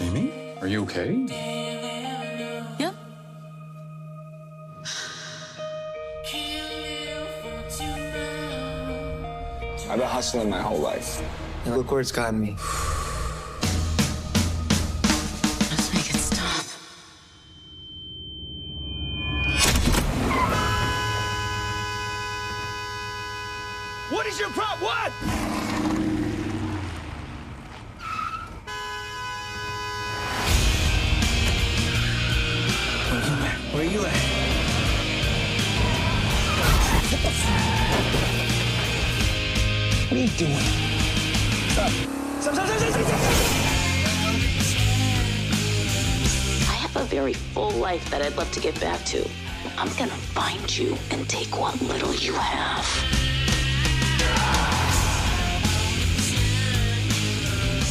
Amy, are you okay? Yeah. I've been hustling my whole life. And look where it's gotten me. Love to get back to. I'm gonna find you and take what little you have.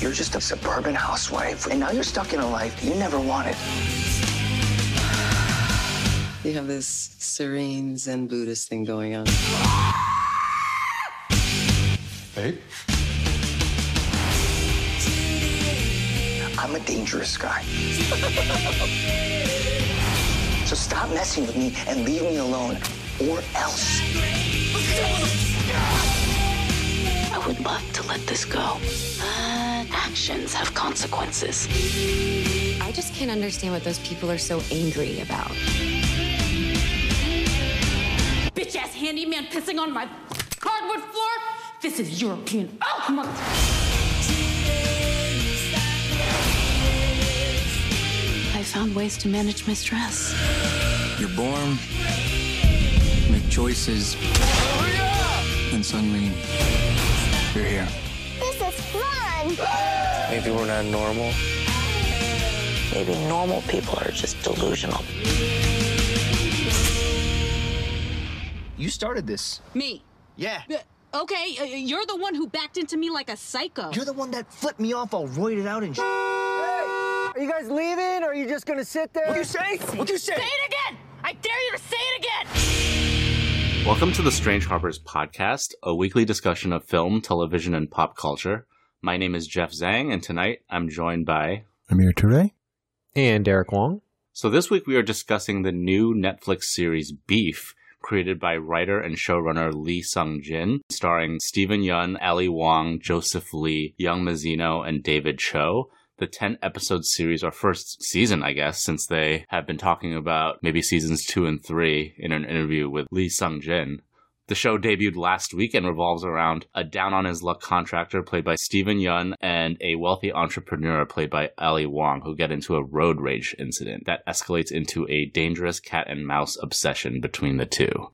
You're just a suburban housewife, and now you're stuck in a life you never wanted. You have this serene Zen Buddhist thing going on. Babe? I'm a dangerous guy. so stop messing with me and leave me alone, or else. I would love to let this go, but actions have consequences. I just can't understand what those people are so angry about. bitch ass handyman pissing on my hardwood floor. This is European. Oh, come on. Found ways to manage my stress. You're born, make choices, and suddenly you're here. This is fun! Maybe we're not normal. Maybe normal people are just delusional. You started this. Me. Yeah. Uh, Okay, uh, you're the one who backed into me like a psycho. You're the one that flipped me off all roided out and sh- Are you guys leaving, or are you just gonna sit there? What'd you say? What'd you say? Say it again! I dare you to say it again! Welcome to the Strange Harbors podcast, a weekly discussion of film, television, and pop culture. My name is Jeff Zhang, and tonight I'm joined by. Amir Toure. And Derek Wong. So this week we are discussing the new Netflix series Beef, created by writer and showrunner Lee Sung Jin, starring Steven Yeun, Ali Wong, Joseph Lee, Young Mazino, and David Choe. The 10 episode series, or first season, I guess, since they have been talking about maybe seasons two and three in an interview with Lee Sung Jin. The show debuted last week and revolves around a down on his luck contractor played by Steven Yeun and a wealthy entrepreneur played by Ali Wong who get into a road rage incident that escalates into a dangerous cat and mouse obsession between the two.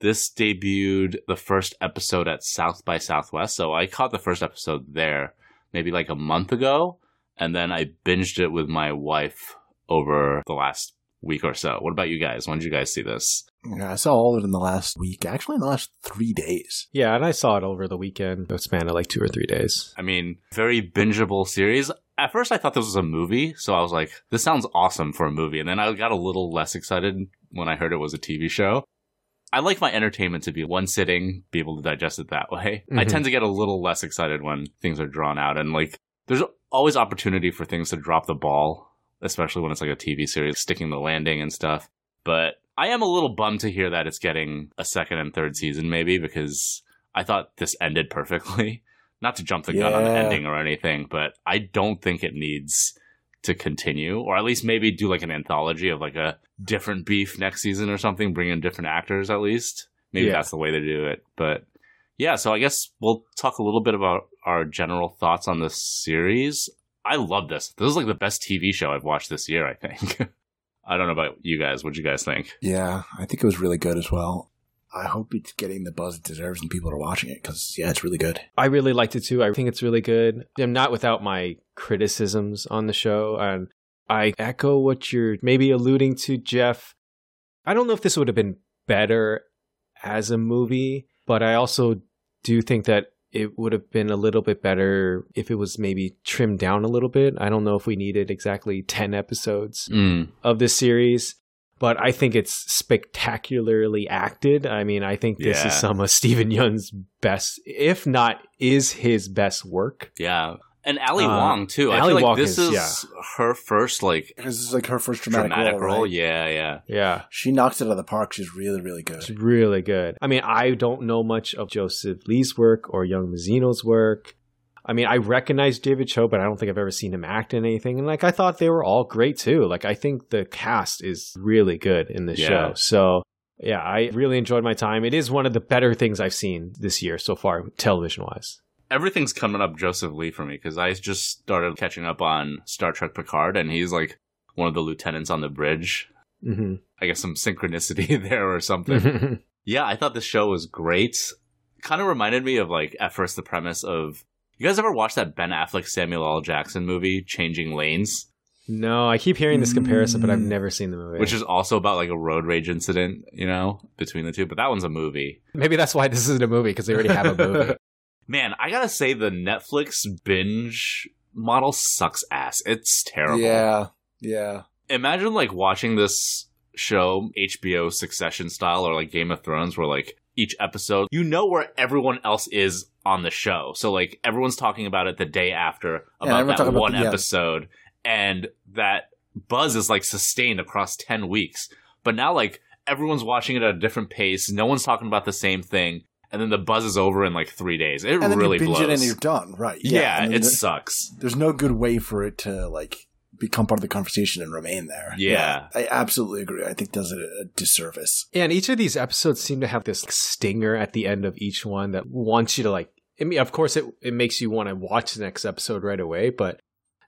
This debuted the first episode at South by Southwest, so I caught the first episode there maybe like a month ago, and then I binged it with my wife over the last week or so. What about you guys? When did you guys see this? Yeah, I saw all of it in the last week. Actually, in the last three days. Yeah, and I saw it over the weekend, a span of like two or three days. I mean, very bingeable series. At first, I thought this was a movie, so I was like, this sounds awesome for a movie. And then I got a little less excited when I heard it was a TV show. I like my entertainment to be one sitting, be able to digest it that way. I Mhm. tend to get a little less excited when things are drawn out. And like, there's always opportunity for things to drop the ball, especially when it's like a TV series, sticking the landing and stuff. But I am a little bummed to hear that it's getting a second and third season, maybe, because I thought this ended perfectly. Not to jump the gun on the ending or anything, but I don't think it needs to continue, or at least maybe do like an anthology of like a different beef next season or something, bring in different actors at least. Maybe Yeah. that's the way to do it. But yeah, so I guess we'll talk a little bit about our general thoughts on this series. I love this. This is like the best TV show I've watched this year, I think. I don't know about you guys. What'd you guys think? Yeah, I think it was really good as well. I hope it's getting the buzz it deserves and people are watching it because, yeah, it's really good. I really liked it too. I think it's really good. I'm not without my criticisms on the show. And I echo what you're maybe alluding to, Jeff. I don't know if this would have been better as a movie, but I also do think that it would have been a little bit better if it was maybe trimmed down a little bit. I don't know if we needed exactly 10 episodes Mm. of this series, but I think it's spectacularly acted. I mean, I think this Yeah. is some of Steven Yeun's best, if not is his best work. Yeah. And Ali Uh, Wong too. I Ali feel like Wong this is- is yeah. her first like this is like her first dramatic, dramatic role. role. right? Yeah, yeah. Yeah. She knocks it out of the park. She's really, really good. It's really good. I mean, I don't know much of Joseph Lee's work or Young Mazino's work. I mean, I recognize David Choe, but I don't think I've ever seen him act in anything. And like, I thought they were all great too. Like, I think the cast is really good in the Yeah. show. So, yeah, I really enjoyed my time. It is one of the better things I've seen this year so far, television wise. Everything's coming up Joseph Lee for me because I just started catching up on Star Trek Picard, and he's like one of the lieutenants on the bridge. Mm-hmm. I guess some synchronicity there or something. yeah, I thought this show was great. Kind of reminded me of like at first the premise of you guys ever watch that Ben Affleck Samuel L. Jackson movie, Changing Lanes, no, I keep hearing this comparison, but I've Mm. never seen the movie. which is also about like a road rage incident, you know, between the two. But that one's a movie. maybe that's why this isn't a movie because they already have a movie. Man, I gotta say the Netflix binge model sucks ass. It's terrible. Yeah, yeah. Imagine like watching this show, HBO Succession style, or like Game of Thrones, where like each episode, you know where everyone else is on the show. So like everyone's talking about it the day after about everyone that talking about one the- yeah. episode, and that buzz is like sustained across ten weeks. But now like everyone's watching it at a different pace. No one's talking about the same thing. And then the buzz is over in like three days. It And then really you binge blows. it and you're done, right? yeah, and it the- sucks. There's no good way for it to like become part of the conversation and remain there. Yeah. I absolutely agree. I think does it a disservice. Yeah, and each of these episodes seem to have this stinger at the end of each one that wants you to like. I mean, of course, it it makes you want to watch the next episode right away, but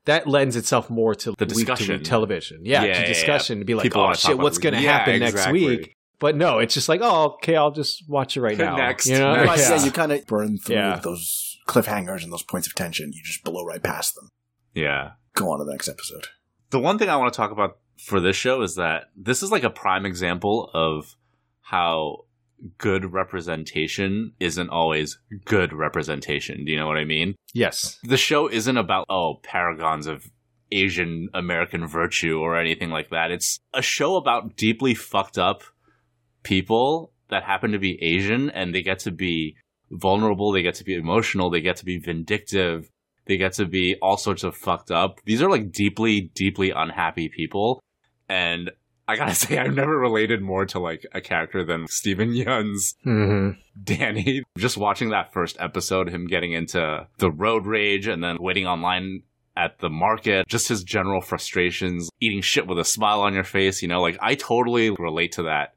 that lends itself more to The week to discussion. week television. Yeah, Yeah, to yeah, discussion to be like, People oh shit, what's going to Yeah, happen next exactly. week? But no, it's just like, oh, okay, I'll just watch it right now. Next, you know, next. Right, yeah. yeah, you kind of burn through Yeah. those cliffhangers and those points of tension. You just blow right past them. Yeah. Go on to the next episode. The one thing I want to talk about for this show is that this is like a prime example of how good representation isn't always good representation. Do you know what I mean? yes, The show isn't about, oh, paragons of Asian American virtue or anything like that. It's a show about deeply fucked up people that happen to be Asian and they get to be vulnerable, they get to be emotional, they get to be vindictive, they get to be all sorts of fucked up. These are like deeply, deeply unhappy people. And I gotta say, I've never related more to like a character than Steven Yeun's hmm Danny. Just watching that first episode, him getting into the road rage and then waiting online at the market, just his general frustrations, eating shit with a smile on your face, you know, like I totally relate to that,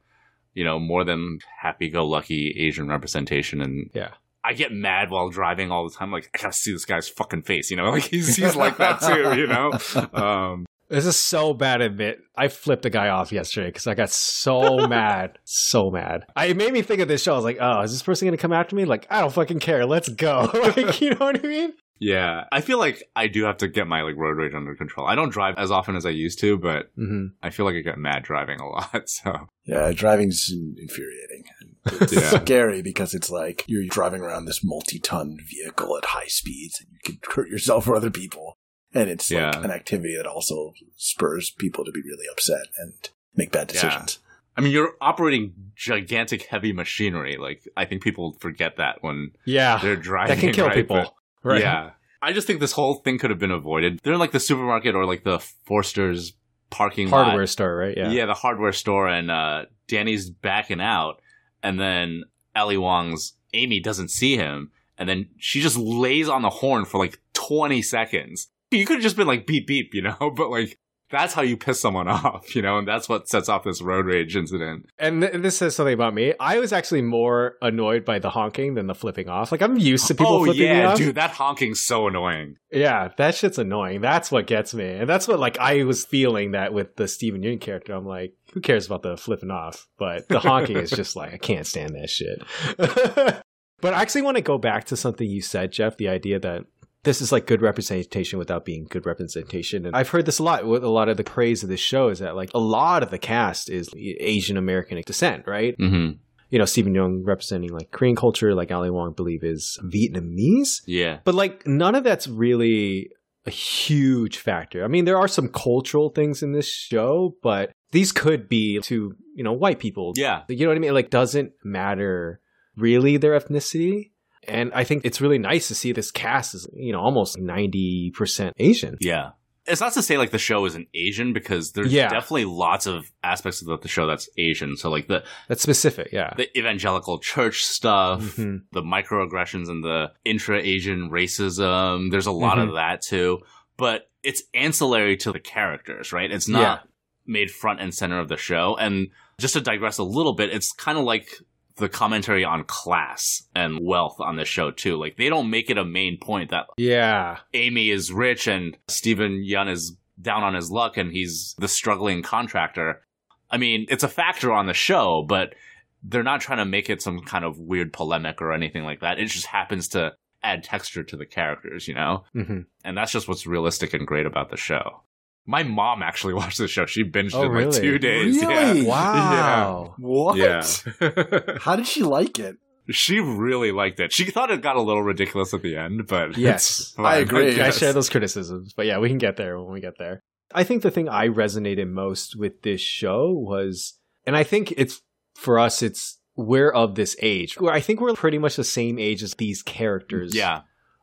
you know, more than happy go lucky Asian representation. And yeah. I get mad while driving all the time. Like, I gotta see this guy's fucking face, you know, like he's, he's like that too, you know? Um, This is so bad. Admit, I flipped a guy off yesterday because I got so mad, so mad. I it made me think of this show. I was like, oh, is this person going to come after me? Like, I don't fucking care. Let's go. like, you know what I mean? Yeah, I feel like I do have to get my like road rage under control. I don't drive as often as I used to, but Mm-hmm. I feel like I get mad driving a lot. So Yeah, driving's infuriating. It's Yeah. scary because it's like you're driving around this multi-ton vehicle at high speeds and you can hurt yourself or other people. And it's like Yeah. an activity that also spurs people to be really upset and make bad decisions. I mean, you're operating gigantic heavy machinery. Like I think people forget that when Yeah. they're driving. That can kill right? people. But- right. Yeah. I just think this whole thing could have been avoided. They're in like the supermarket or like the Forster's parking lot. Hardware store, right? Yeah. Yeah, the hardware store, and uh, Danny's backing out, and then Ali Wong's Amy doesn't see him, and then she just lays on the horn for like 20 seconds. You could have just been like beep beep, you know, but like that's how you piss someone off, you know, and that's what sets off this road rage incident. And th- this says something about me. I was actually more annoyed by the honking than the flipping off. Like, I'm used to people oh flipping me yeah, off. dude, that honking's so annoying. Yeah, that shit's annoying. That's what gets me. And that's what, like, I was feeling that with the Steven Yeun character. I'm like, who cares about the flipping off? But the honking is just like, I can't stand that shit. but I actually want to go back to something you said, Jeff, the idea that this is like good representation without being good representation. And I've heard this a lot with a lot of the praise of this show is that like a lot of the cast is Asian American descent, right? Mm-hmm. You know, Steven Yeun representing like Korean culture, like Ali Wong, I believe, is Vietnamese. Yeah. But like none of that's really a huge factor. I mean, there are some cultural things in this show, but these could be to, you know, white people. Yeah. You know what I mean? Like doesn't matter really their ethnicity. And I think it's really nice to see this cast is, you know, almost 90% Asian. Yeah. It's not to say like the show isn't Asian because there's Yeah. definitely lots of aspects of the, show that's Asian. So like the That's specific, yeah. the evangelical church stuff, Mhm. the microaggressions and the intra-Asian racism. There's a lot Mhm. of that too, but it's ancillary to the characters, right? It's not Yeah. made front and center of the show. And just to digress a little bit, it's kind of like the commentary on class and wealth on the show too. Like they don't make it a main point that Yeah. Amy is rich and Steven Yeun is down on his luck and he's the struggling contractor. I mean, it's a factor on the show, but they're not trying to make it some kind of weird polemic or anything like that. It just happens to add texture to the characters, you know? hmm And that's just what's realistic and great about the show. My mom actually watched the show. She binged Oh, it in like two days. Really? Yeah. Wow. What? Yeah. How did she like it? she really liked it. She thought it got a little ridiculous at the end, but Yes. fine, I agree. guess. I share those criticisms, but yeah, we can get there when we get there. I think the thing I resonated most with this show was, and I think it's for us, it's we're of this age. Where I think we're pretty much the same age as these characters Yeah,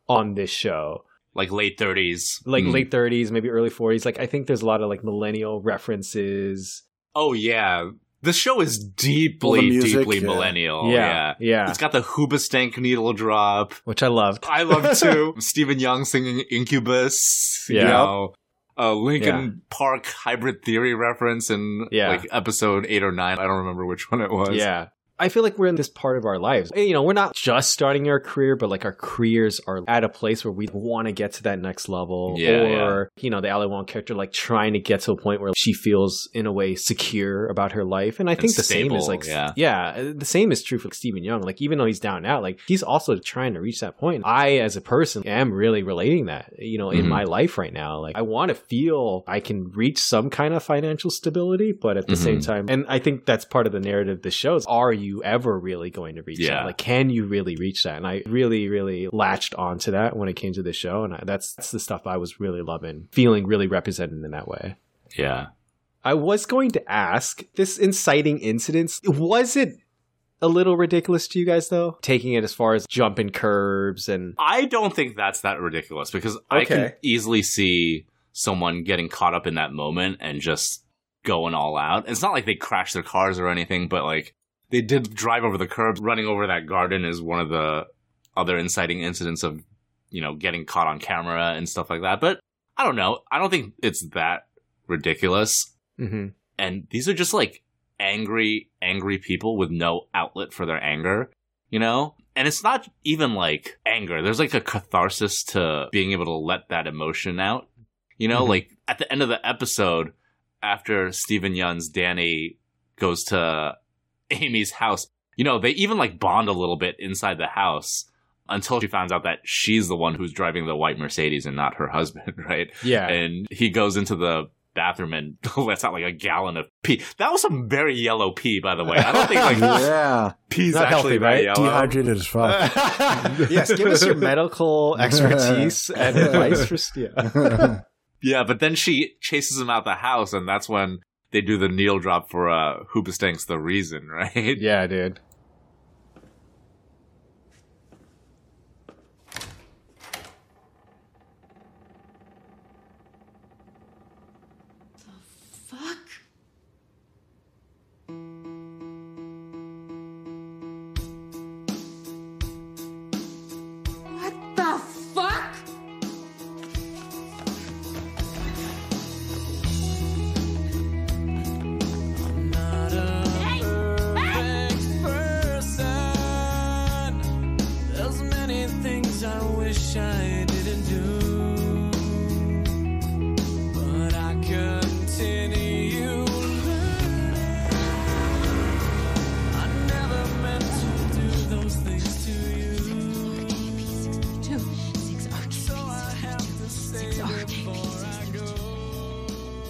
on this show. Like late thirties, Like hmm. late 30s, maybe early 40s. Like I think there's a lot of like millennial references. Oh yeah, the show is deeply, music, deeply yeah. millennial. yeah. Yeah. It's got the Hoobastank needle drop. which I loved. I love too. Steven Yeun singing Incubus. You Yeah. know, uh, a Linkin Park hybrid theory reference in Yeah. like episode eight or nine. I don't remember which one it was. Yeah. I feel like we're in this part of our lives. You know, we're not just starting our career, but like our careers are at a place where we want to get to that next level. Yeah, or, you know, the Ali Wong character like trying to get to a point where she feels in a way secure about her life. And I think the same is like, yeah. yeah, the same is true for Steven Yeun. Like, even though he's down and out, like he's also trying to reach that point. I, as a person, am really relating that, you know, in Mhm. my life right now. Like, I want to feel I can reach some kind of financial stability, but at the same Mhm. time, and I think that's part of the narrative the shows. Are you ever really going to reach Yeah. that? Like, can you really reach that? And I really, really latched onto that when it came to the show. And I, that's, that's the stuff I was really loving, feeling really represented in that way. yeah. I was going to ask this inciting incidents, was it a little ridiculous to you guys though? Taking it as far as jumping curbs and I don't think that's that ridiculous because I can easily see someone getting caught up in that moment and just going all out. It's not like they crash their cars or anything, but like they did drive over the curb. Running over that garden is one of the other inciting incidents of, you know, getting caught on camera and stuff like that. But I don't know. I don't think it's that ridiculous. Mhm. And these are just like angry, angry people with no outlet for their anger, you know? And it's not even like anger. There's like a catharsis to being able to let that emotion out. You know, Mhm. like at the end of the episode, after Steven Yeun's Danny goes to Amy's house, you know, they even like bond a little bit inside the house until she finds out that she's the one who's driving the white Mercedes and not her husband, right? yeah. and he goes into the bathroom and oh, lets out like a gallon of pee. That was some very yellow pee, by the way. I don't think like yeah. pee's Not actually healthy, right? yellow. Dehydrated as fuck. yes, give us your medical expertise and advice for yeah. Yeah, but then she chases him out the house, and that's when they do the needle drop for uh, Hoobastank's the reason, right? Yeah, dude.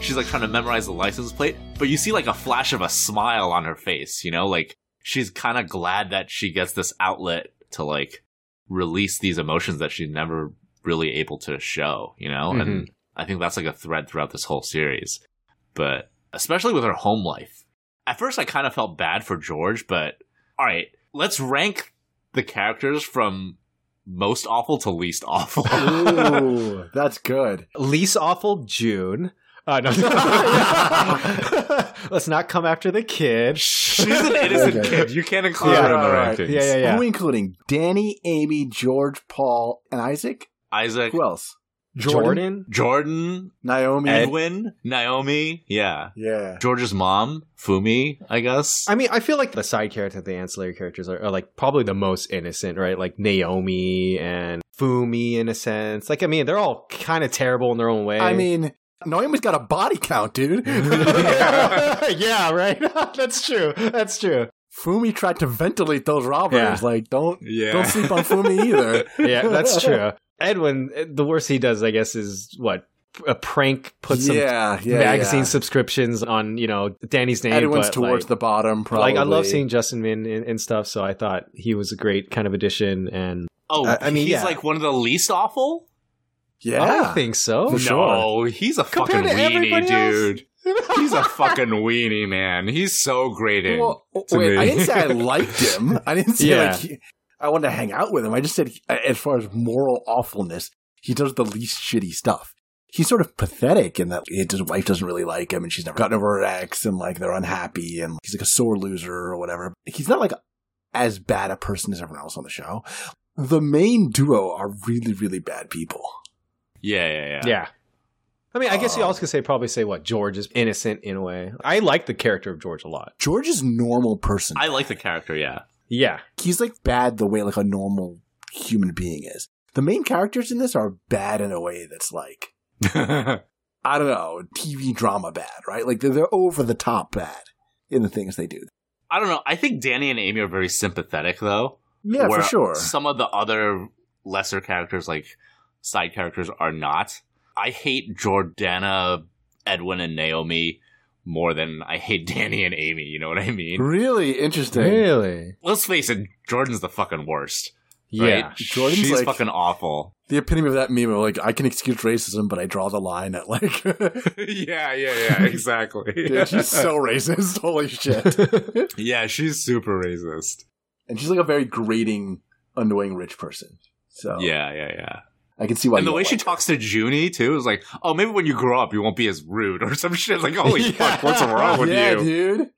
She's like trying to memorize the license plate, but you see like a flash of a smile on her face, you know? Like she's kind of glad that she gets this outlet to like release these emotions that she's never really able to show, you know? And mm-hmm. I think that's like a thread throughout this whole series. But especially with her home life. At first, I kind of felt bad for George, but all right, let's rank the characters from most awful to least awful. Ooh, that's good. Least awful June. Uh, no. Let's not come after the kid. She's an innocent Okay. kid. You can't include Yeah, her in the all right. rankings. Yeah, yeah, yeah. Who are we including? Danny, Amy, George, Paul, and Isaac? Isaac, Who else? Jordan? Jordan, Naomi. Edwin, Naomi. Yeah. Yeah. George's mom, Fumi, I guess. I mean, I feel like the side characters, the ancillary characters, are, are like probably the most innocent, right? Like Naomi and Fumi, in a sense. Like, I mean, they're all kind of terrible in their own way. I mean, Naomi's got a body count, dude. yeah, right. That's true. That's true. Fumi tried to ventilate those robbers. Yeah. Like, don't Yeah. don't sleep on Fumi either. Yeah, that's true. Edwin, the worst he does, I guess, is what a prank. Put some yeah, yeah, magazine yeah. subscriptions on, you know, Danny's name. Edwin's but, towards like, the bottom. Probably. Like I love seeing Justin Min and, and stuff, so I thought he was a great kind of addition. And oh, uh, I- I mean, he's yeah. like one of the least awful. Yeah, I think so. For sure. No, he's a Compared fucking weenie, dude. He's a fucking weenie, man. He's so grating. Well, wait, me. I didn't say I liked him. I didn't say Yeah. like he, I wanted to hang out with him. I just said, he- as far as moral awfulness, he does the least shitty stuff. He's sort of pathetic in that his wife doesn't really like him, and she's never gotten over her ex, and like they're unhappy, and he's like a sore loser or whatever. He's not like as bad a person as everyone else on the show. The main duo are really, really bad people. Yeah, yeah, yeah. Yeah. I mean, I guess you Um, also could say probably say what George is innocent in a way. I like the character of George a lot. George is normal person. I like the character. Yeah. Yeah, he's like bad the way like a normal human being is. The main characters in this are bad in a way that's like I don't know, TV drama bad, right? Like they're, they're over the top bad in the things they do. I don't know. I think Danny and Amy are very sympathetic, though. Yeah, for sure. Some of the other lesser characters, like side characters, are not. I hate Jordana, Edwin, and Naomi more than I hate Danny and Amy. You know what I mean? Really interesting. really. Let's face it, Jordan's the fucking worst. Yeah, right? Jordan's she's like- fucking awful. The epitome of that meme of like I can excuse racism, but I draw the line at like yeah, yeah, yeah, exactly. Dude, she's so racist. Holy shit. yeah, she's super racist. and she's like a very grating, annoying rich person. So Yeah, yeah, yeah. I can see why and the way don't she like talks to Junie too is like, oh, maybe when you grow up, you won't be as rude or some shit. Like, holy fuck, what's wrong with yeah, you? dude.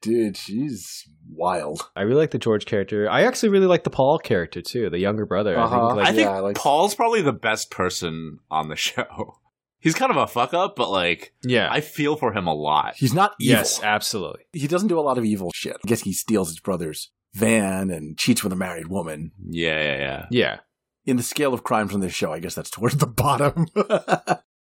Dude, she's wild. I really like the George character. I actually really like the Paul character too, the younger brother. I Uh-huh. think, like, I think Yeah, I like- Paul's probably the best person on the show. He's kind of a fuck up, but like, yeah, I feel for him a lot. He's not evil. yes, absolutely. He doesn't do a lot of evil shit. I guess he steals his brother's van and cheats with a married woman. Yeah, yeah, yeah. Yeah, In the scale of crimes on this show, I guess that's towards the bottom.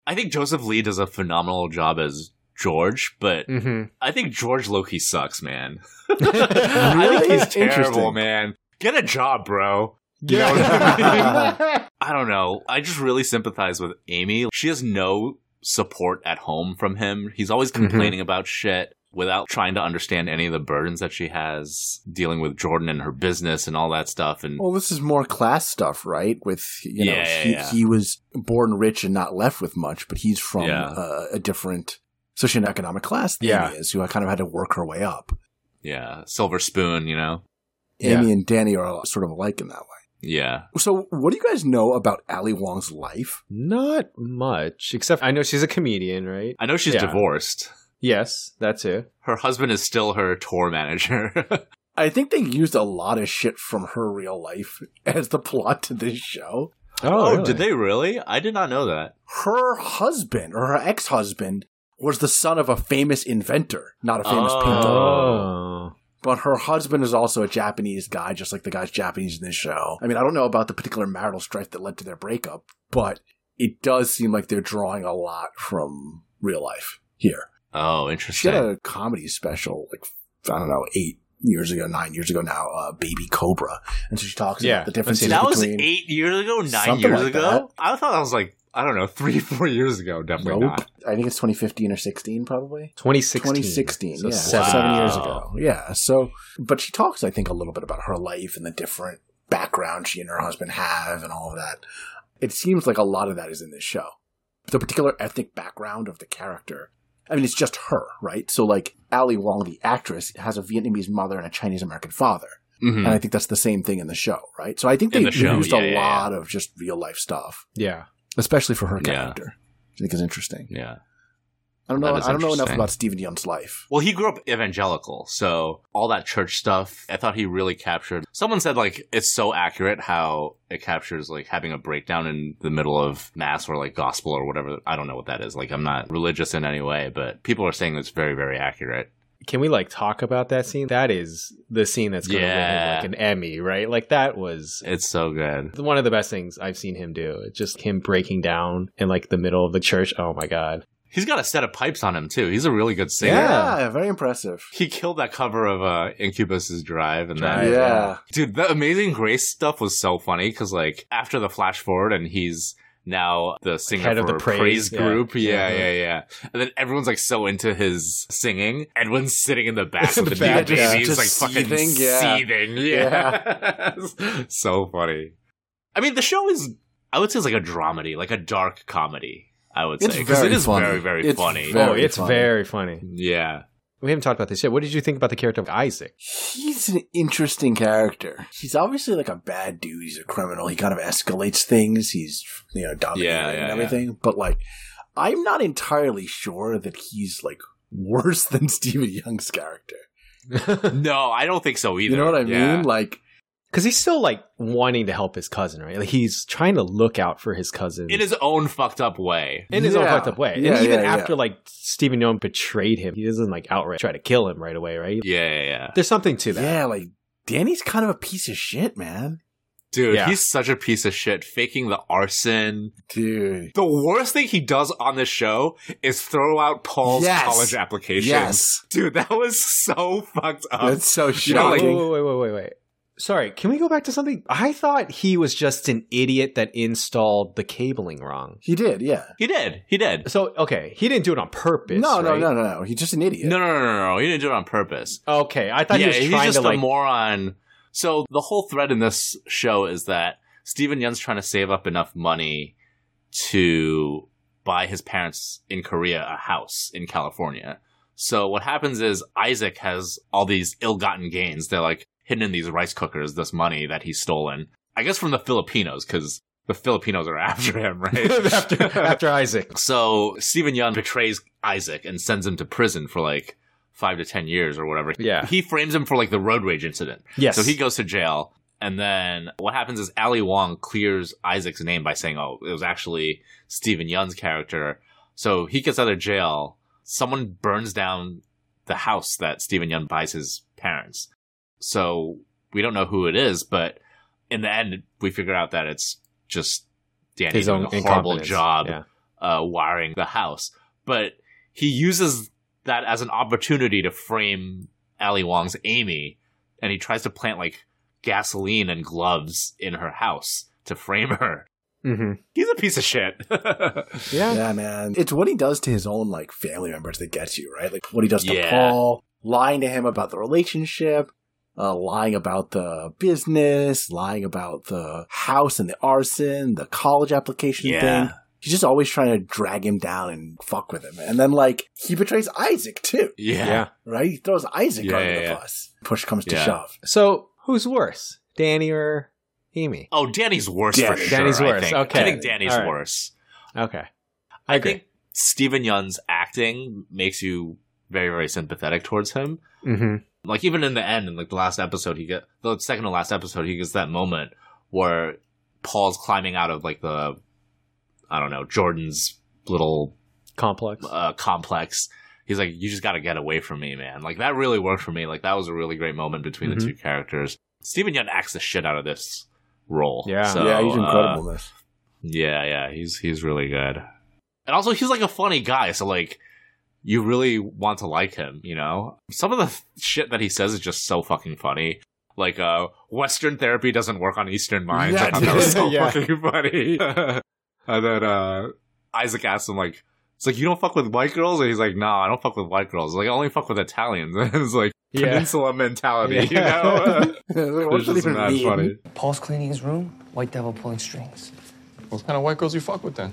I think Joseph Lee does a phenomenal job as George, but mm-hmm. I think George Loki sucks, man. I think he's terrible, man. Get a job, bro. You know what I mean? I don't know. I just really sympathize with Amy. She has no support at home from him. He's always Mm-hmm. complaining about shit without trying to understand any of the burdens that she has dealing with Jordan and her business and all that stuff. And well, this is more class stuff, right? With you know, Yeah, yeah, he, yeah. he was born rich and not left with much, but he's from Yeah. uh, a different socioeconomic class than Yeah. Amy is, who kind of had to work her way up. yeah, silver spoon, you know? Yeah. Amy and Danny are sort of alike in that way. Yeah. So, what do you guys know about Ali Wong's life? Not much, except I know she's a comedian, right? I know she's Yeah. divorced. Yes, that's it. Her husband is still her tour manager. I think they used a lot of shit from her real life as the plot to this show. oh, oh did they really? I did not know that. Her husband or her ex husband was the son of a famous inventor, not a famous Oh. painter. Oh, But her husband is also a Japanese guy, just like the guy's Japanese in this show. I mean, I don't know about the particular marital strife that led to their breakup, but it does seem like they're drawing a lot from real life here. Oh, interesting. She had a comedy special, like, I don't know, eight years ago, nine years ago now, uh, Baby Cobra. And so she talks Yeah, about the differences that was between. eight years ago, nine years like ago. that. I thought that was like I don't know, three, four years ago. Definitely Nope. not. I think it's 2015 or 16, probably. 2016. 2016, So yeah, seven seven years ago. Yeah. So, but she talks, I think, a little bit about her life and the different background she and her husband have and all of that. It seems like a lot of that is in this show. The particular ethnic background of the character. I mean, it's just her, right? So, like, Ali Wong, the actress, has a Vietnamese mother and a Chinese American father. Mhm. And I think that's the same thing in the show, right? So I think they the show, used yeah, a yeah, lot of just real life stuff, Yeah. especially for her Yeah. character. I think is interesting. Yeah. I don't know. I don't know enough about Steven Yeun's life. Well, he grew up evangelical, so all that church stuff, I thought he really captured. Someone said like it's so accurate how it captures like having a breakdown in the middle of mass or like gospel or whatever. I don't know what that is. Like I'm not religious in any way, but people are saying it's very very accurate. Can we like talk about that scene? That is the scene that's going to win him Yeah. like an Emmy, right? Like that was It's so good. one of the best things I've seen him do. It's just him breaking down in like the middle of the church. Oh my god. He's got a set of pipes on him too. He's a really good singer. Yeah, very impressive. He killed that cover of uh, Incubus's Drive, and Drive, then yeah. dude, the Amazing Grace stuff was so funny because like after the flash forward, and he's now the singer Head for of the a Praise, praise, group. Yeah, Yeah. yeah, yeah, And then everyone's like so into his singing. Edwin's sitting in the back In with the the, new back, baby. yeah. He's Just like fucking seething, yeah. seething. Yeah, so funny. I mean, the show is. I would say it's like a dramedy, like a dark comedy. I would It's say because it is funny. very, very It's funny. very- oh, it's funny. very funny. yeah. We haven't talked about this yet. What did you think about the character of Isaac? He's an interesting character. He's obviously like a bad dude. He's a criminal. He kind of escalates things. He's you know dominating Yeah, yeah, and everything. But like, I'm not entirely sure that he's like worse than Steven Yeun's character. No, I don't think so either. You know what I Yeah. mean? Like, Because he's still like wanting to help his cousin, right? Like he's trying to look out for his cousin in his own fucked up way. in his own fucked up way. Yeah, and even yeah, after yeah. like Steven Yeun betrayed him, he doesn't like outright try to kill him right away, right? Yeah, yeah, yeah. There's something to that. yeah, like Danny's kind of a piece of shit, man. Dude, Yeah. he's such a piece of shit, faking the arson. Dude. The worst thing he does on this show is throw out Paul's Yes. college application. Yes. Dude, that was so fucked up. That's so You know, like- shocking. wait, wait, wait, wait, wait. Sorry, can we go back to something? I thought he was just an idiot that installed the cabling wrong. he did, yeah. he did. He did. So, okay, he didn't do it on purpose. No, no, right? no, no, no. He's just an idiot. No, no, no, no, no. He didn't do it on purpose. Okay, I thought yeah, he was he's trying just to like. a moron. So the whole thread in this show is that Steven Yeun's trying to save up enough money to buy his parents in Korea a house in California. So what happens is Isaac has all these ill-gotten gains. They're like hidden in these rice cookers, this money that he's stolen. I guess from the Filipinos, because the Filipinos are after him, right? after after Isaac. So Steven Yeun betrays Isaac and sends him to prison for like five to ten years or whatever. Yeah. He frames him for like the road rage incident. Yes. So he goes to jail. And then what happens is Ali Wong clears Isaac's name by saying, oh, it was actually Steven Yeun's character. So he gets out of jail. Someone burns down the house that Steven Yeun buys his parents. So we don't know who it is, but in the end, we figure out that it's just Danny His doing own a horrible job Yeah. uh, wiring the house. But he uses that as an opportunity to frame Ali Wong's Amy, and he tries to plant like gasoline and gloves in her house to frame her. Mm-hmm. He's a piece of shit. Yeah. Yeah, man. It's what he does to his own like family members that gets you, right? Like what he does to Yeah. Paul, lying to him about the relationship, uh, lying about the business, lying about the house and the arson, the college application Yeah. thing. He's just always trying to drag him down and fuck with him. And then like he betrays Isaac too, yeah. Yeah. right? He throws Isaac Yeah, under yeah, the yeah. bus. Push comes to shove. So who's worse, Danny or Amy? Oh, Danny's worse Danny. for sure. Danny's I worse. think. Okay. I think Danny's All right. worse. Okay. I agree. think Steven Yeun's acting makes you very, very sympathetic towards him. Mm-hmm. like even in the end in like the last episode he get the second to last episode he gets that moment where paul's climbing out of like the i don't know jordan's little Complex. uh, complex he's like you just gotta get away from me man like that really worked for me like that was a really great moment between Mhm. the two characters Steven Yeun acts the shit out of this role Yeah. So, yeah, he's uh, incredible in this. yeah, yeah, he's he's really good. And also he's like a funny guy, so like you really want to like him, you know? Some of the shit that he says is just so fucking funny. Like uh Western therapy doesn't work on Eastern minds. Yeah, I thought that was so yeah. fucking funny. and then uh Isaac asks him like it's like you don't fuck with white girls, and he's like, "No, I don't fuck with white girls. Like, I only fuck with Italians." And it's like Yeah. peninsula mentality, you know? What's it's that just even mad mean? funny. Paul's cleaning his room, White Devil pulling strings. What kind of white girls you fuck with then?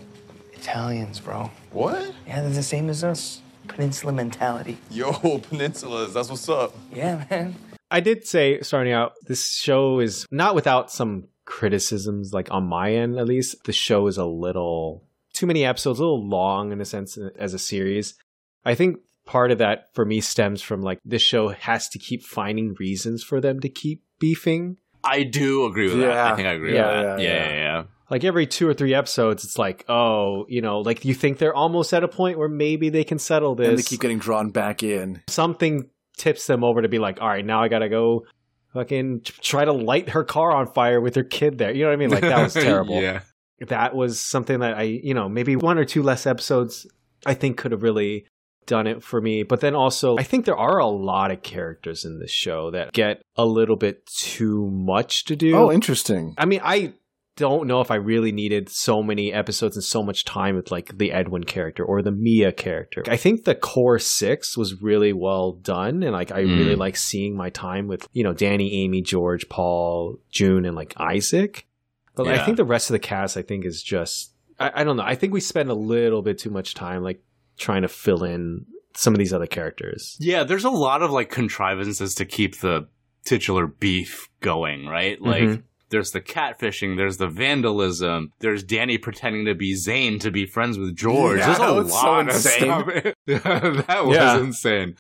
Italians, bro. What? Yeah, they're the same as us. Peninsula mentality. Yo, peninsulas, that's what's up. Yeah, man. I did say starting out, this show is not without some criticisms, like on my end at least. The show is a little too many episodes, a little long in a sense as a series. I think part of that for me stems from like this show has to keep finding reasons for them to keep beefing. I do agree with that. I think I agree Yeah, with that. yeah, Yeah, yeah. yeah, yeah. Like every two or three episodes, it's like, oh, you know, like you think they're almost at a point where maybe they can settle this. And they keep getting drawn back in. something tips them over to be like, all right, now I gotta go fucking try to light her car on fire with her kid there. You know what I mean? Like that was terrible. yeah. That was something that I, you know, maybe one or two less episodes I think could have really done it for me. But then also, I think there are a lot of characters in this show that get a little bit too much to do. Oh, interesting. I mean, I don't know if I really needed so many episodes and so much time with like the Edwin character or the Mia character. I think the core six was really well done, and like I really Mm. like seeing my time with you know Danny, Amy, George, Paul, June, and like Isaac. But I think the rest of the cast, I think, is just I, I don't know. I think we spend a little bit too much time like trying to fill in some of these other characters. Yeah, there's a lot of like contrivances to keep the titular beef going, right? Like Mhm. There's the catfishing, there's the vandalism, there's Danny pretending to be Zane to be friends with George. Yeah, there's a so lot of insane. that was Yeah. insane.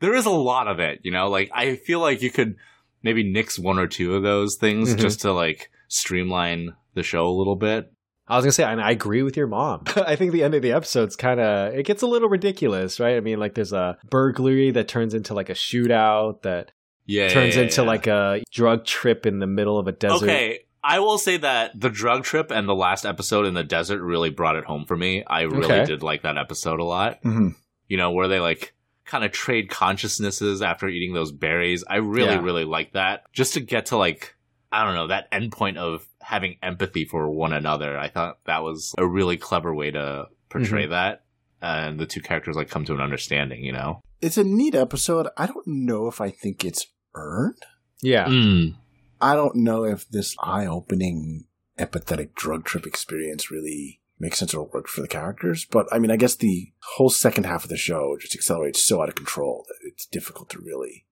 There is a lot of it, you know, like I feel like you could maybe nix one or two of those things Mhm. just to like streamline the show a little bit. I was gonna say, and I agree with your mom. I think the end of the episode's kind of it gets a little ridiculous, right? I mean, like there's a burglary that turns into like a shootout that Yeah. turns yeah, into yeah. like a drug trip in the middle of a desert. Okay, I will say that the drug trip and the last episode in the desert really brought it home for me. I really Okay. did like that episode a lot. hmm You know, where they like kind of trade consciousnesses after eating those berries. I really, Yeah. really like that. Just to get to like, I don't know, that endpoint of having empathy for one another. I thought that was a really clever way to portray that. And the two characters like come to an understanding, you know? It's a neat episode. I don't know if I think it's earned. Yeah, Mm. I don't know if this eye opening, empathetic drug trip experience really makes sense or works for the characters. But I mean, I guess the whole second half of the show just accelerates so out of control that it's difficult to really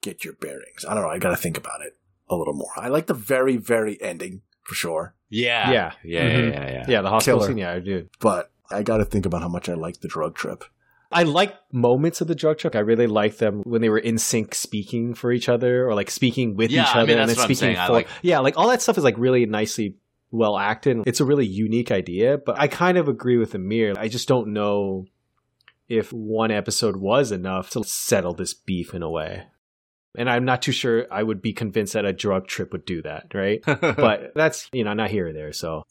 get your bearings. I don't know. I got to think about it a little more. I like the very, very ending for sure, Yeah. Yeah. Yeah. Mhm. Yeah. Yeah. yeah. yeah, the hospital Killer. scene. Yeah, I do. but I got to think about how much I like the drug trip. I like moments of the drug trip. I really like them when they were in sync speaking for each other or like speaking with Yeah, each I other mean, and then speaking. I for like- Yeah, like all that stuff is like really nicely well acted. It's a really unique idea, but I kind of agree with Amir. I just don't know if one episode was enough to settle this beef in a way. And I'm not too sure I would be convinced that a drug trip would do that, right? but that's, you know, not here or there. So,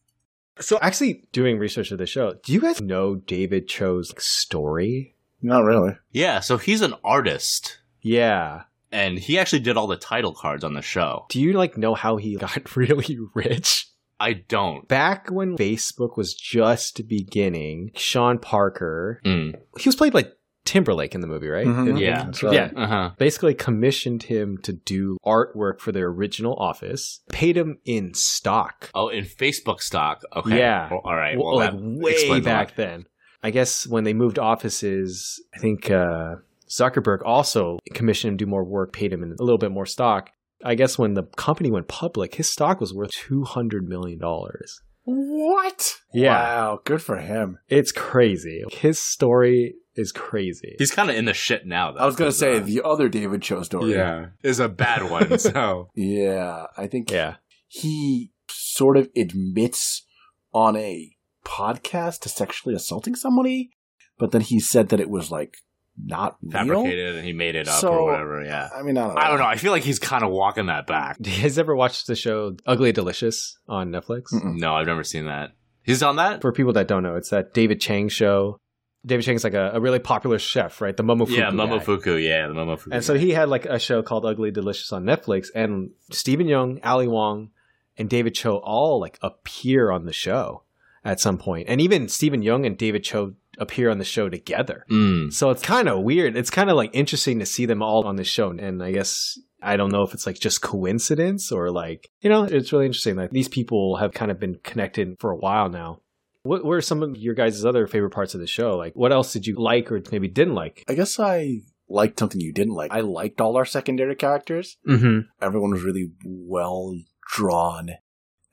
so actually doing research of the show, do you guys know David Choe's story? Not really. yeah. So he's an artist. Yeah. and he actually did all the title cards on the show. Do you like know how he got really rich? I don't. Back when Facebook was just beginning, Sean Parker, Mm. he was played like Timberlake in the movie, right? Mhm. Yeah. That's right. Yeah. Uh huh. Basically commissioned him to do artwork for their original office, paid him in stock. Oh, in Facebook stock. Okay. Yeah. Well, all right. Well, Well, like way back then. I guess when they moved offices, I think uh, Zuckerberg also commissioned him to do more work, paid him in a little bit more stock. I guess when the company went public, his stock was worth two hundred million dollars. What? Yeah. Wow. Good for him. It's crazy. His story is crazy. He's kind of in the shit now. Though, I was gonna say uh, the other David Choe story. yeah, is a bad one. So Yeah. I think yeah. he sort of admits on a podcast to sexually assaulting somebody, but then he said that it was like not real. fabricated and he made it up So, or whatever. Yeah. I mean, I don't know. I don't know. I feel like he's kind of walking that back. Do you guys ever watched the show Ugly Delicious on Netflix? Mm-mm. No, I've never seen that. He's on that. For people that don't know, it's that David Chang show. David Chang's like a, a really popular chef, right? The Momofuku. yeah, guy. Momofuku. Yeah, the Momofuku. And so he had like a show called Ugly Delicious on Netflix, and Steven Yeun, Ali Wong, and David Choe all like appear on the show at some point, and even Steven Yeun and David Choe appear on the show together. Mm. So it's kind of weird. It's kind of like interesting to see them all on the show, and I guess I don't know if it's like just coincidence or like you know, it's really interesting that these people have kind of been connected for a while now. What were some of your guys' other favorite parts of the show? Like, what else did you like or maybe didn't like? I guess I liked something you didn't like. I liked all our secondary characters. Mm-hmm. Everyone was really well drawn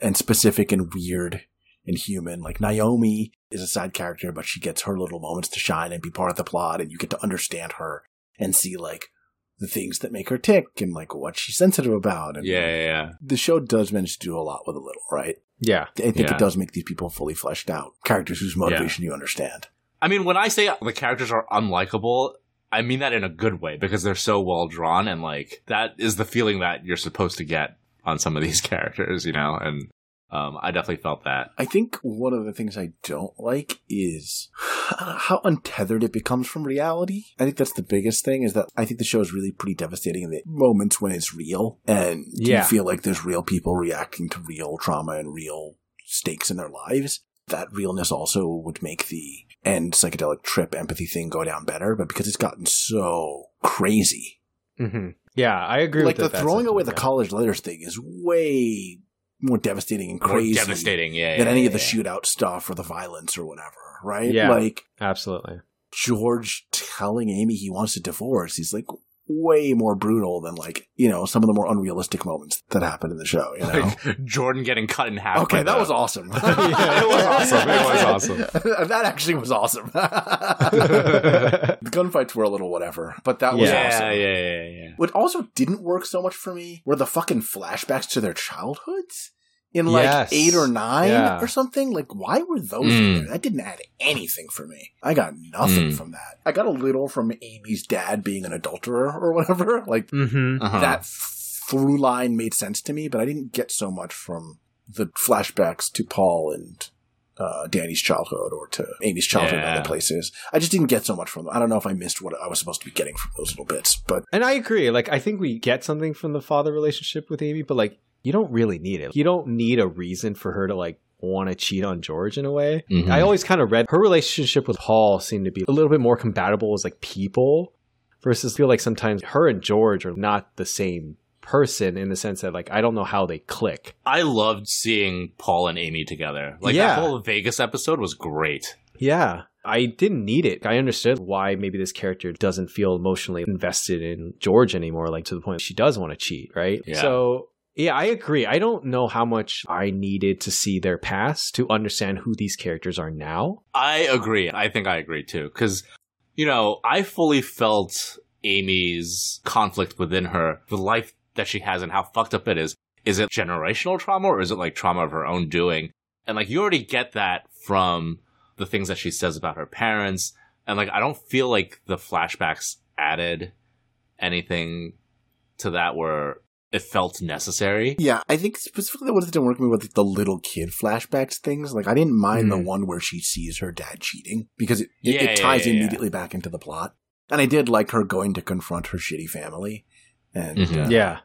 and specific and weird and human. Like Naomi is a side character, but she gets her little moments to shine and be part of the plot, and you get to understand her and see like the things that make her tick and like what she's sensitive about. And Yeah, yeah, yeah. the show does manage to do a lot with a little, right? Yeah. I think Yeah. it does make these people fully fleshed out, characters whose motivation you understand. I mean, when I say the characters are unlikable, I mean that in a good way because they're so well drawn and like that is the feeling that you're supposed to get on some of these characters, you know? And um, I definitely felt that. I think one of the things I don't like is how untethered it becomes from reality. I think that's the biggest thing is that I think the show is really pretty devastating in the moments when it's real and Yeah. you feel like there's real people reacting to real trauma and real stakes in their lives. That realness also would make the end psychedelic trip empathy thing go down better, but because it's gotten so crazy. Mm-hmm. Yeah, I agree like with the that. throwing away the yeah. college letters thing is way more devastating and crazy, More devastating, yeah. than yeah, any yeah, of the shootout stuff or the violence or whatever, right? Yeah. Like Absolutely. George telling Amy he wants a divorce. He's like way more brutal than like, you know, some of the more unrealistic moments that happen in the show, you know? Like Jordan getting cut in half. okay, that the- was awesome. Yeah, it was awesome. It was awesome. that actually was awesome. the gunfights were a little whatever, but that was yeah, awesome. yeah, yeah, yeah. What also didn't work so much for me were the fucking flashbacks to their childhoods in like Yes. eight or nine Yeah. or something. Like, why were those Mm. in there? That didn't add anything for me. I got nothing Mm. from that. I got a little from Amy's dad being an adulterer or whatever. Like, Mm-hmm. Uh-huh. that through line made sense to me, but I didn't get so much from the flashbacks to Paul and uh, Danny's childhood or to Amy's childhood in Yeah. other places. I just didn't get so much from them. I don't know if I missed what I was supposed to be getting from those little bits, but And I agree. Like, I think we get something from the father relationship with Amy, but like, you don't really need it. You don't need a reason for her to like want to cheat on George in a way. Mhm. I always kind of read her relationship with Paul seemed to be a little bit more compatible as like people versus feel like sometimes her and George are not the same person in the sense that like I don't know how they click. I loved seeing Paul and Amy together. Like Yeah. that whole Vegas episode was great. Yeah. I didn't need it. I understood why maybe this character doesn't feel emotionally invested in George anymore, like to the point she does want to cheat, right? Yeah. So, yeah, I agree. I don't know how much I needed to see their past to understand who these characters are now. I agree. I think I agree too. Cause, you know, I fully felt Amy's conflict within her, the life that she has and how fucked up it is. Is it generational trauma or is it like trauma of her own doing? And like you already get that from the things that she says about her parents. And like I don't feel like the flashbacks added anything to that where it felt necessary. Yeah, I think specifically the ones that didn't work for me with the little kid flashbacks things. Like I didn't mind the Mm. one where she sees her dad cheating because it, it, Yeah, it yeah, ties yeah, yeah. immediately back into the plot. And I did like her going to confront her shitty family and Mhm. uh, Yeah.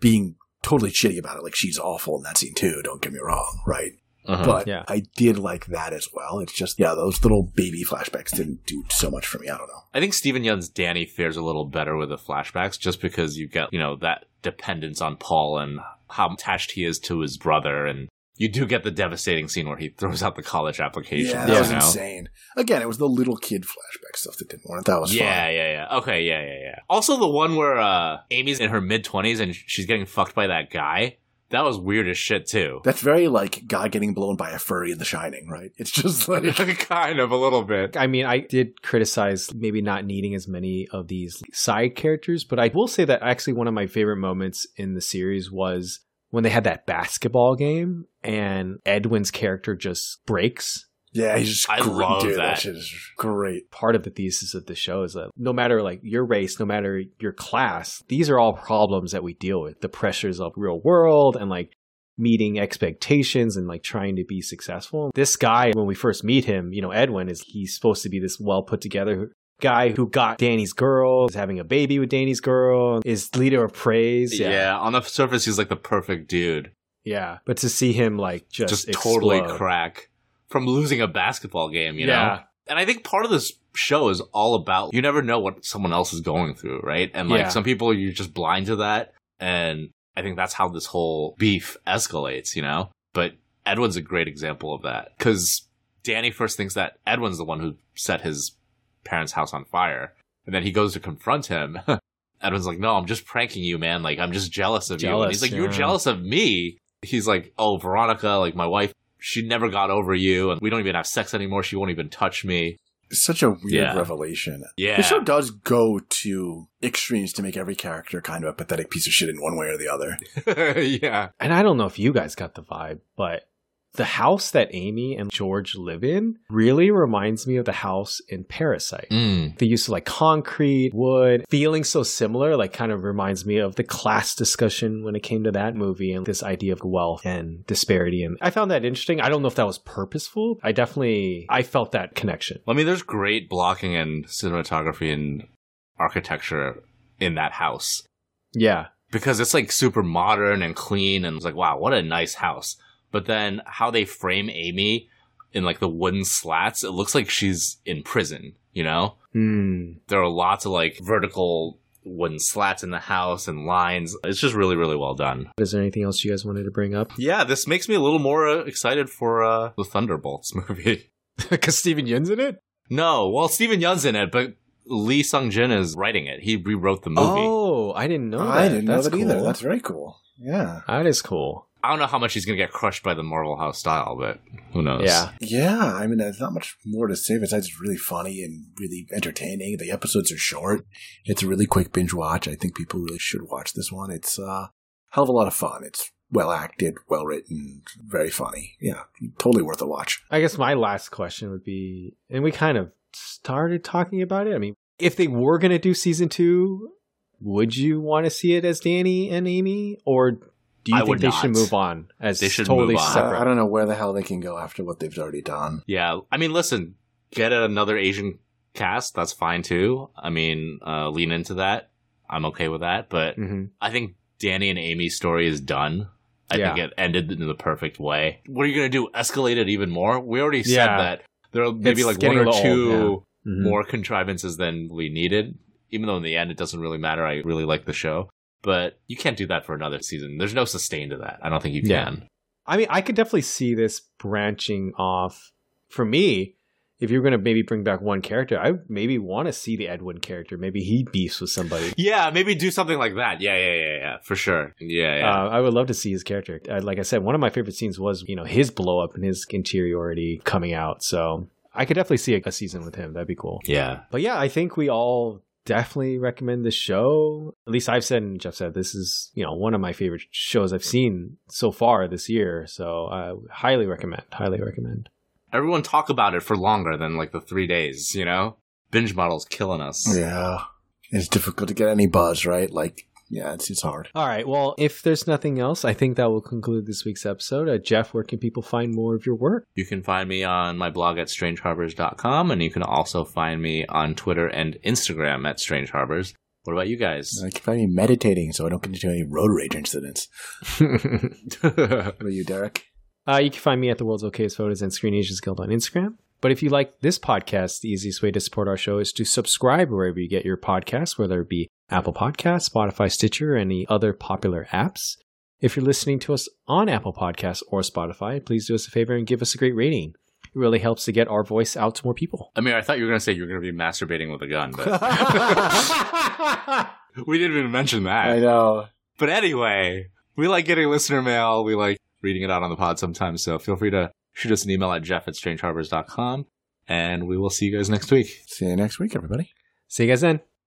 being totally shitty about it. Like she's awful in that scene too. Don't get me wrong, right? Uh-huh. But Yeah. I did like that as well. It's just yeah, those little baby flashbacks didn't do so much for me. I don't know. I think Steven Yeun's Danny fares a little better with the flashbacks just because you get, you know, that dependence on Paul and how attached he is to his brother. And you do get the devastating scene where he throws out the college application. Yeah, that was know? insane. Again, it was the little kid flashback stuff that didn't work. That was Yeah, fun. yeah, yeah. Yeah. Okay, yeah, yeah, yeah. Also, the one where uh, Amy's in her mid 20s and she's getting fucked by that guy. That was weird as shit, too. That's very like guy getting blown by a furry in The Shining, right? It's just like kind of a little bit. I mean, I did criticize maybe not needing as many of these side characters, but I will say that actually one of my favorite moments in the series was when they had that basketball game and Edwin's character just breaks. Yeah, he's just I great, love dude. that. shit is great. Part of the thesis of the show is that no matter like your race, no matter your class, these are all problems that we deal with. The pressures of real world and like meeting expectations and like trying to be successful. This guy, when we first meet him, you know, Edwin is he's supposed to be this well put together guy who got Danny's girl, is having a baby with Danny's girl, is leader of praise. Yeah. on the surface, he's like the perfect dude. Yeah. But to see him like just, Just, totally explode. crack from losing a basketball game, you know? Yeah. And I think part of this show is all about you never know what someone else is going through, right? And like Yeah. some people, you're just blind to that. And I think that's how this whole beef escalates, you know? But Edwin's a great example of that because Danny first thinks that Edwin's the one who set his parents' house on fire. And then he goes to confront him. Edwin's like, no, I'm just pranking you, man. Like, I'm just jealous of you. And he's like, you're jealous of me. He's like, oh, Veronica, like my wife, she never got over you. And we don't even have sex anymore. She won't even touch me. Such a weird Yeah. revelation. Yeah. The show does go to extremes to make every character kind of a pathetic piece of shit in one way or the other. yeah. And I don't know if you guys got the vibe, but the house that Amy and George live in really reminds me of the house in Parasite. Mm. The use of like concrete, wood, feeling so similar, like kind of reminds me of the class discussion when it came to that movie and this idea of wealth and disparity. And I found that interesting. I don't know if that was purposeful. I definitely, I felt that connection. I mean, there's great blocking and cinematography and architecture in that house Yeah. because it's like super modern and clean and it's like, wow, what a nice house. But then how they frame Amy in like the wooden slats, it looks like she's in prison, you know? Hmm. There are lots of like vertical wooden slats in the house and lines. It's just really, really well done. Is there anything else you guys wanted to bring up? Yeah, this makes me a little more uh, excited for uh, the Thunderbolts movie. Because Steven Yeun's in it? No, well, Steven Yeun's in it, but Lee Sung Jin is writing it. He rewrote the movie. Oh, I didn't know that. I didn't know That's that either. That's very cool. Yeah. That is cool. I don't know how much he's going to get crushed by the Marvel House style, but who knows? Yeah. Yeah, I mean, there's not much more to say besides it's really funny and really entertaining. The episodes are short. It's a really quick binge watch. I think people really should watch this one. It's uh, hell of a lot of fun. It's well acted, well written, very funny. Yeah, totally worth a watch. I guess my last question would be, and we kind of started talking about it. I mean, if they were going to do season two, would you want to see it as Danny and Amy, or do you I think they not. should move on as They should totally move on. separate? I don't know where the hell they can go after what they've already done. Yeah. I mean, listen, get another Asian cast. That's fine too. I mean, uh, lean into that. I'm okay with that. But Mhm. I think Danny and Amy's story is done. I Yeah. think it ended in the perfect way. What are you going to do? Escalate it even more? We already said Yeah. that there are maybe It's like one or little two old, yeah. Mhm. more contrivances than we needed. Even though in the end it doesn't really matter. I really like the show. But you can't do that for another season. There's no sustain to that. I don't think you Yeah. can. I mean, I could definitely see this branching off. For me, if you're going to maybe bring back one character, I maybe want to see the Edwin character. Maybe he beefs with somebody. Yeah, maybe do something like that. Yeah, yeah, yeah, yeah, for sure. Yeah, yeah. Uh, I would love to see his character. Uh, like I said, one of my favorite scenes was you know his blow up and his interiority coming out. So I could definitely see a, a season with him. That'd be cool. yeah. But yeah, I think we all definitely recommend the show. At least I've said and Jeff said this is you know one of my favorite shows I've seen so far this year. So I highly recommend. Highly recommend. Everyone talk about it for longer than like the three days, you know? Binge model's killing us. Yeah, it's difficult to get any buzz, right? Like, yeah, it's it's hard. All right. Well, if there's nothing else, I think that will conclude this week's episode. Uh, Jeff, where can people find more of your work? You can find me on my blog at strangeharbors.com, and you can also find me on Twitter and Instagram at Strange Harbors. What about you guys? I can find me meditating so I don't get into any road rage incidents. What about you, Derek? Uh, you can find me at the World's Okayest Photos and Screen Asians Guild on Instagram. But if you like this podcast, the easiest way to support our show is to subscribe wherever you get your podcasts, whether it be Apple Podcasts, Spotify, Stitcher, or any other popular apps. If you're listening to us on Apple Podcasts or Spotify, please do us a favor and give us a great rating. It really helps to get our voice out to more people. I mean, I thought you were going to say you were going to be masturbating with a gun, but we didn't even mention that. I know. But anyway, we like getting listener mail. We like reading it out on the pod sometimes. So feel free to shoot us an email at jeff at strangeharbors.com. And we will see you guys next week. See you next week, everybody. See you guys then.